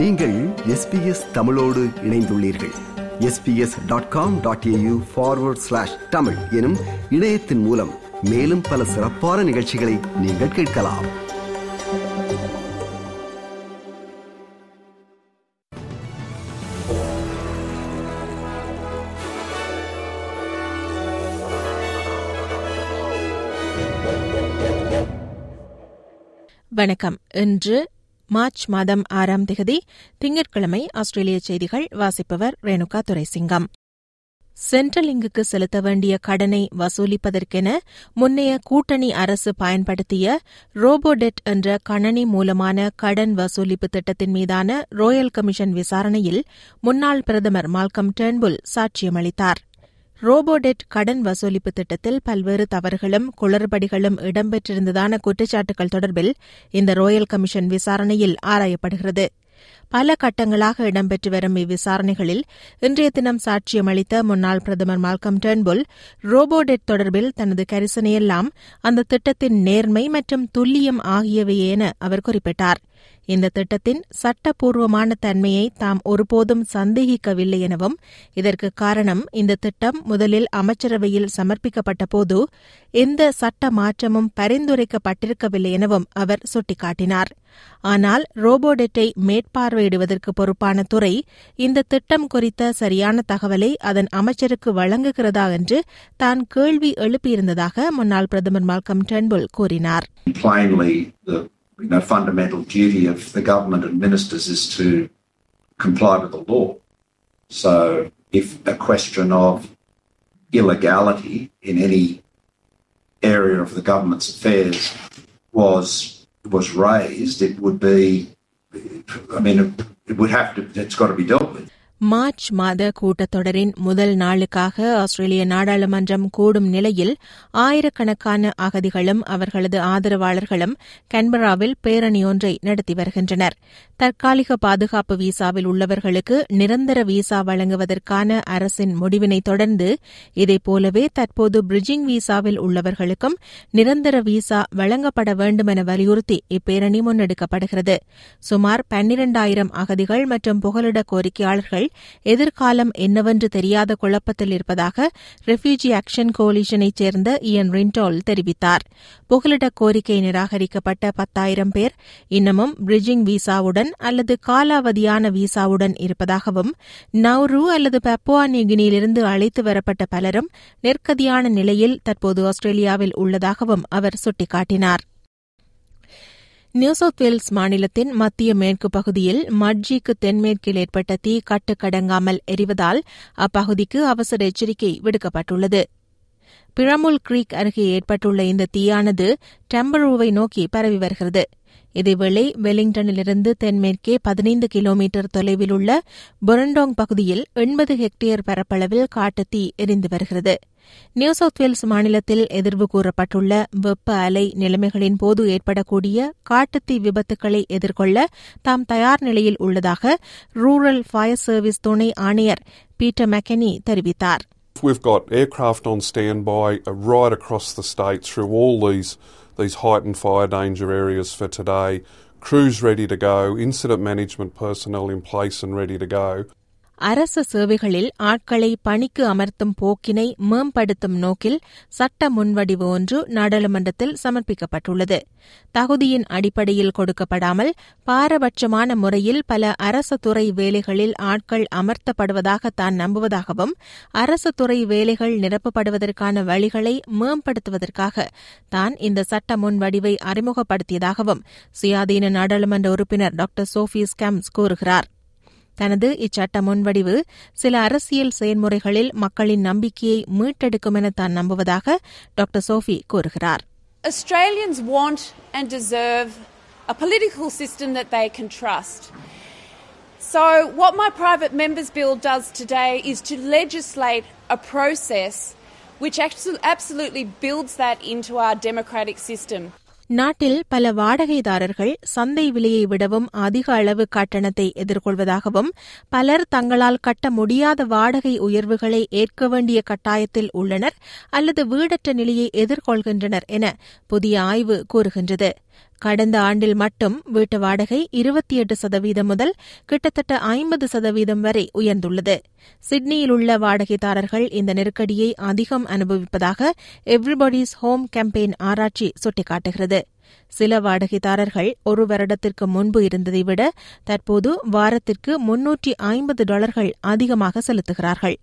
நீங்கள் எஸ்பிஎஸ் தமிழோடு இணைந்துள்ளீர்கள். SBS dot com dot AU forward slash Tamil எனும் இணையத்தின் மூலம் மேலும் பல சிறப்பான நிகழ்ச்சிகளை நீங்கள் கேட்கலாம். வணக்கம். இன்று மார்ச் மாதம் ஆறாம் திகதி திங்கட்கிழமை ஆஸ்திரேலிய செய்திகள் வாசிப்பவர் ரேணுகா துரைசிங்கம். சென்ட்ரலிங்குக்கு செலுத்த வேண்டிய கடனை வசூலிப்பதற்கென முன்னைய கூட்டணி அரசு பயன்படுத்திய ரோபோடெட் என்ற கணனி மூலமான கடன் வசூலிப்பு திட்டத்தின் மீதான ரோயல் கமிஷன் விசாரணையில் முன்னாள் பிரதமர் மால்கம் டேர்ன்புல் சாட்சியமளித்தார். ரோபோடெட் கடன் வசூலிப்பு திட்டத்தில் பல்வேறு தவறுகளும் குளறுபடிகளும் இடம்பெற்றிருந்ததான குற்றச்சாட்டுகள் தொடர்பில் இந்த ரோயல் கமிஷன் விசாரணையில் ஆராயப்படுகிறது. பல கட்டங்களாக இடம்பெற்று வரும் இவ்விசாரணைகளில் இன்றைய தினம் சாட்சியமளித்த முன்னாள் பிரதமர் மால்கம் டேர்ன்புல் ரோபோடெட் தொடர்பில் தனது கரிசனையெல்லாம் அந்த திட்டத்தின் நேர்மை மற்றும் துல்லியம் ஆகியவையே என அவர் குறிப்பிட்டார். இந்த திட்டத்தின் சட்டப்பூர்வமான தன்மையை தாம் ஒருபோதும் சந்தேகிக்கவில்லை எனவும் இதற்கு காரணம் இந்த திட்டம் முதலில் அமைச்சரவையில் சமர்ப்பிக்கப்பட்டபோது எந்த சட்ட மாற்றமும் பரிந்துரைக்கப்பட்டிருக்கவில்லை எனவும் அவர் சுட்டிக்காட்டினார். ஆனால் ரோபோடெட்டை மேற்பார்வையிடுவதற்கு பொறுப்பான துறை இந்த திட்டம் குறித்த சரியான தகவலை அதன் அமைச்சருக்கு வழங்குகிறதா என்று தான் கேள்வி எழுப்பியிருந்ததாக முன்னாள் பிரதமர் மால்கம் டென்புல் கூறினார். You know, fundamental duty of the government and ministers is to comply with the law. So if a question of illegality in any area of the government's affairs was was raised, it would be I mean it, would have to it's got to be dealt with. March மாத கூட்டத்தொடரின் முதல் நாளுக்காக ஆஸ்திரேலிய நாடாளுமன்றம் கூடும் நிலையில் ஆயிரக்கணக்கான அகதிகளும் அவர்களது ஆதரவாளர்களும் கன்பராவில் பேரணியொன்றை நடத்தி வருகின்றனர். தற்காலிக பாதுகாப்பு விசாவில் உள்ளவர்களுக்கு நிரந்தர விசா வழங்குவதற்கான அரசின் முடிவினை தொடர்ந்து இதேபோலவே தற்போது பிரிட்ஜிங் விசாவில் உள்ளவர்களுக்கும் நிரந்தர விசா வழங்கப்பட வேண்டுமென வலியுறுத்தி இப்பேரணி முன்னெடுக்கப்படுகிறது. சுமார் பன்னிரண்டாயிரம் அகதிகள் மற்றும் புகலிட கோரிக்கையாளர்கள் எதிர்காலம் என்னவென்று தெரியாத குழப்பத்தில் இருப்பதாக ரெஃப்யூஜி ஆக்ஷன் கோலிஷனைச் சேர்ந்த இயன் ரின்டோல் தெரிவித்தார். புகலிட கோரிக்கை நிராகரிக்கப்பட்ட பத்தாயிரம் பேர் இன்னமும் பிரிட்ஜிங் விசாவுடன் அல்லது காலாவதியான விசாவுடன் இருப்பதாகவும் நவ்ரு அல்லது பப்புவா நியூகினியிலிருந்து அழைத்து வரப்பட்ட பலரும் நெருக்கதியான நிலையில் தற்போது ஆஸ்திரேலியாவில் உள்ளதாகவும் அவர் சுட்டிக்காட்டினார். நியூ சவுத் வேல்ஸ் மாநிலத்தின் மத்திய மேற்கு பகுதியில் மட்ஜிக்கு தென்மேற்கில் ஏற்பட்ட தீ கட்டுக்கடங்காமல் எரிவதால் அப்பகுதிக்கு அவசர எச்சரிக்கை விடுக்கப்பட்டுள்ளது. பிரமுல் கிரீக் அருகே ஏற்பட்டுள்ள இந்த தீயானது டெம்பரூவை நோக்கி பரவி வருகிறது. இதேவேளை வெலிங்டனிலிருந்து தென்மேற்கே பதினைந்து கிலோமீட்டர் தொலைவில் உள்ள பொரண்டோங் பகுதியில் எண்பது ஹெக்டேர் பரப்பளவில் காட்டுத்தீ எரிந்து வருகிறது. நியூ சவுத் வேல்ஸ் மாநிலத்தில் எதிர்வு கூறப்பட்டுள்ள வெப்ப அலை நிலைமைகளின் போது ஏற்படக்கூடிய காட்டுத்தீ விபத்துக்களை எதிர்கொள்ள தாம் தயார் நிலையில் உள்ளதாக ரூரல் ஃபயர் சர்வீஸ் துணை ஆணையர் பீட்டர் மெக்கனி தெரிவித்தார். We've got aircraft on standby uh, right across the state through all these these heightened fire danger areas for today. Crews ready to go, incident management personnel in place and ready to go. அரசு சேவைகளில் ஆட்களை பணிக்கு அமர்த்தும் போக்கினை மேம்படுத்தும் நோக்கில் சட்ட முன்வடிவு ஒன்று நாடாளுமன்றத்தில் சமர்ப்பிக்கப்பட்டுள்ளது. தகுதியின் அடிப்படையில் கொடுக்கப்படாமல் பாரபட்சமான முறையில் பல அரசு துறை வேலைகளில் ஆட்கள் அமர்த்தப்படுவதாக தான் நம்புவதாகவும் அரசு துறை வேலைகள் நிரப்பப்படுவதற்கான வழிகளை மேம்படுத்துவதற்காக தான் இந்த சட்ட முன்வடிவை அறிமுகப்படுத்தியதாகவும் சுயாதீன நாடாளுமன்ற உறுப்பினர் டாக்டர் சோஃபி ஸ்கம்ஸ் கூறுகிறார். தனது இச்சட்ட முன்வடிவு சில அரசியல் செயல்முறைகளில் மக்களின் நம்பிக்கையை மீட்டெடுக்கும் என தான் நம்புவதாக டாக்டர் சோஃபி கூறுகிறார் Australians want and deserve a political system that they can trust. So, what my private members' bill does today is to legislate a process which absolutely builds that into our democratic system. நாட்டில் பல வாடகைதாரர்கள் சந்தை விலையை விடவும் அதிக அளவு கட்டணத்தை எதிர்கொள்வதாகவும் பலர் தங்களால் கட்ட முடியாத வாடகை உயர்வுகளை ஏற்க வேண்டிய கட்டாயத்தில் உள்ளனர் அல்லது வீடற்ற நிலையை எதிர்கொள்கின்றனர் என புதிய ஆய்வு கூறுகின்றது. கடந்த ஆண்டில் மட்டும் வீட்டு வாடகை இருபத்தி எட்டு சதவீதம் முதல் கிட்டத்தட்ட ஐம்பது சதவீதம் வரை உயர்ந்துள்ளது. சிட்னியில் உள்ள வாடகைதாரர்கள் இந்த நெருக்கடியை அதிகம் அனுபவிப்பதாக எவ்ரிபடிஸ் ஹோம் கேம்பெயின் ஆராய்ச்சி சுட்டிக்காட்டுகிறது. சில வாடகைதாரர்கள் ஒரு வருடத்திற்கு முன்பு இருந்ததை விட தற்போது வாரத்திற்கு முன்னூற்றி ஐம்பது டாலர்கள் அதிகமாக செலுத்துகிறார்கள்.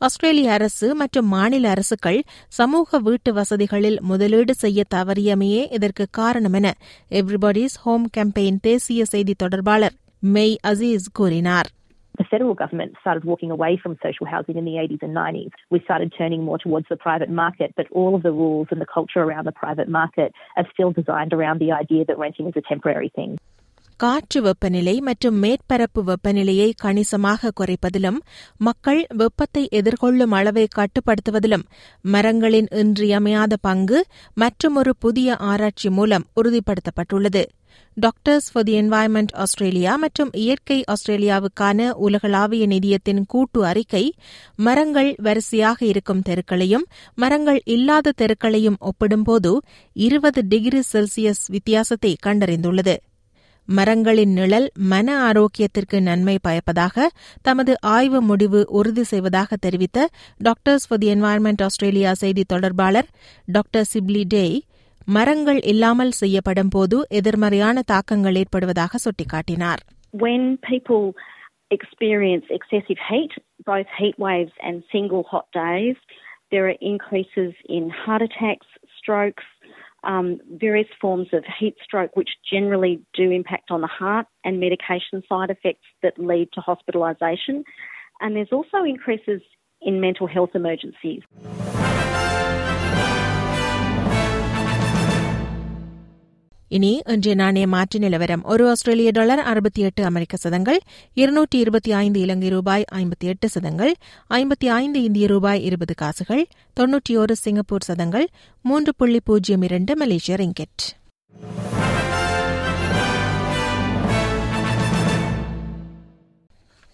ஆஸ்திரேலிய அரசு மற்றும் மாநில அரசுகள் சமூக வீட்டு வசதிகளில் முதலீடு செய்ய தவறியமையே இதற்கு காரணம் என எவ்ரிபடிஸ் ஹோம் கேம்பெயின் தேசிய செய்தி தொடர்பாளர் மெய் அசீஸ் கூறினார் The federal government started walking away from social housing in the 80s and 90s. We started turning more towards the private market, but all of the rules and the culture around the private market are still designed around the idea that renting is a temporary thing. காற்று வெப்பநிலை மற்றும் மேற்பரப்பு வெப்பநிலையை கணிசமாக குறைப்பதிலும் மக்கள் வெப்பத்தை எதிர்கொள்ளும் அளவை கட்டுப்படுத்துவதிலும் மரங்களின் இன்றியமையாத பங்கு மற்றுமொரு புதிய ஆராய்ச்சி மூலம் உறுதிப்படுத்தப்பட்டுள்ளது. Doctors for the environment Australia மற்றும் இயற்கை ஆஸ்திரேலியாவுக்கான உலகளாவிய நிதியத்தின் கூட்டு அறிக்கை மரங்கள் வரிசையாக இருக்கும் தெருக்களையும் மரங்கள் இல்லாத தெருக்களையும் ஒப்பிடும்போது இருபது டிகிரி செல்சியஸ் வித்தியாசத்தை கண்டறிந்துள்ளது. மரங்களின் நிழல் மன ஆரோக்கியத்திற்கு நன்மை பயப்பதாக தமது ஆய்வு முடிவு உறுதி செய்வதாக தெரிவித்த doctors for the environment Australia செய்தி தொடர்பாளர் டாக்டர் சிப்லி டேய் மரங்கள் இல்லாமல் செய்யப்படும் போது எதிர்மறையான தாக்கங்கள் ஏற்படுவதாக சுட்டிக்காட்டினார். When people experience excessive heat, both heat waves and single hot days, there are increases in heart attacks, strokes, um, various forms of heat stroke, which generally do impact on the heart, and medication side effects that lead to hospitalisation. And there's also increases in mental health emergencies. இனி இன்றைய நாணய மாற்று நிலவரம் ஒரு ஆஸ்திரேலிய dollar அறுபத்தி எட்டு அமெரிக்க சதங்கள் இருநூற்றி இருபத்தி ஐந்து இலங்கை ரூபாய் ஐம்பத்தி எட்டு சதங்கள் ஐம்பத்தி ஐந்து இந்திய ரூபாய் இருபது காசுகள் தொன்னூற்றி ஒரு சிங்கப்பூர் சதங்கள் மூன்று புள்ளி பூஜ்ஜியம் இரண்டு மலேசிய ரிங்கெட்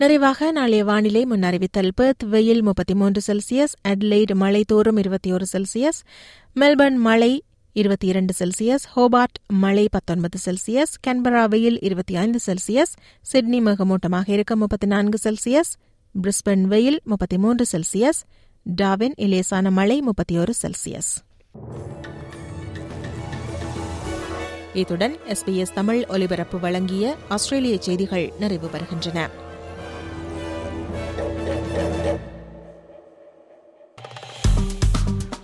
நிறைவாக நாளைய வானிலை முன்னறிவித்தல் பெர்த் வெயில் முப்பத்தி மூன்று செல்சியஸ் அட்லைட் மழை தோறும் இருபத்தி ஒரு செல்சியஸ் மெல்பர்ன் மழை இருபத்தி இரண்டு செல்சியஸ் ஹோபார்ட் மழை பத்தொன்பது செல்சியஸ் கன்பரா வெயில் இருபத்தி ஐந்து செல்சியஸ் சிட்னி மிகமூட்டமாக இருக்க முப்பத்தி நான்கு செல்சியஸ் பிரிஸ்பன் வெயில் முப்பத்தி மூன்று செல்சியஸ் டாவின் இலேசான மழை முப்பத்தி ஒரு செல்சியஸ் இத்துடன் எஸ்பிஎஸ் தமிழ் ஒலிபரப்பு வழங்கிய ஆஸ்திரேலிய செய்திகள் நிறைவு பெறுகின்றன.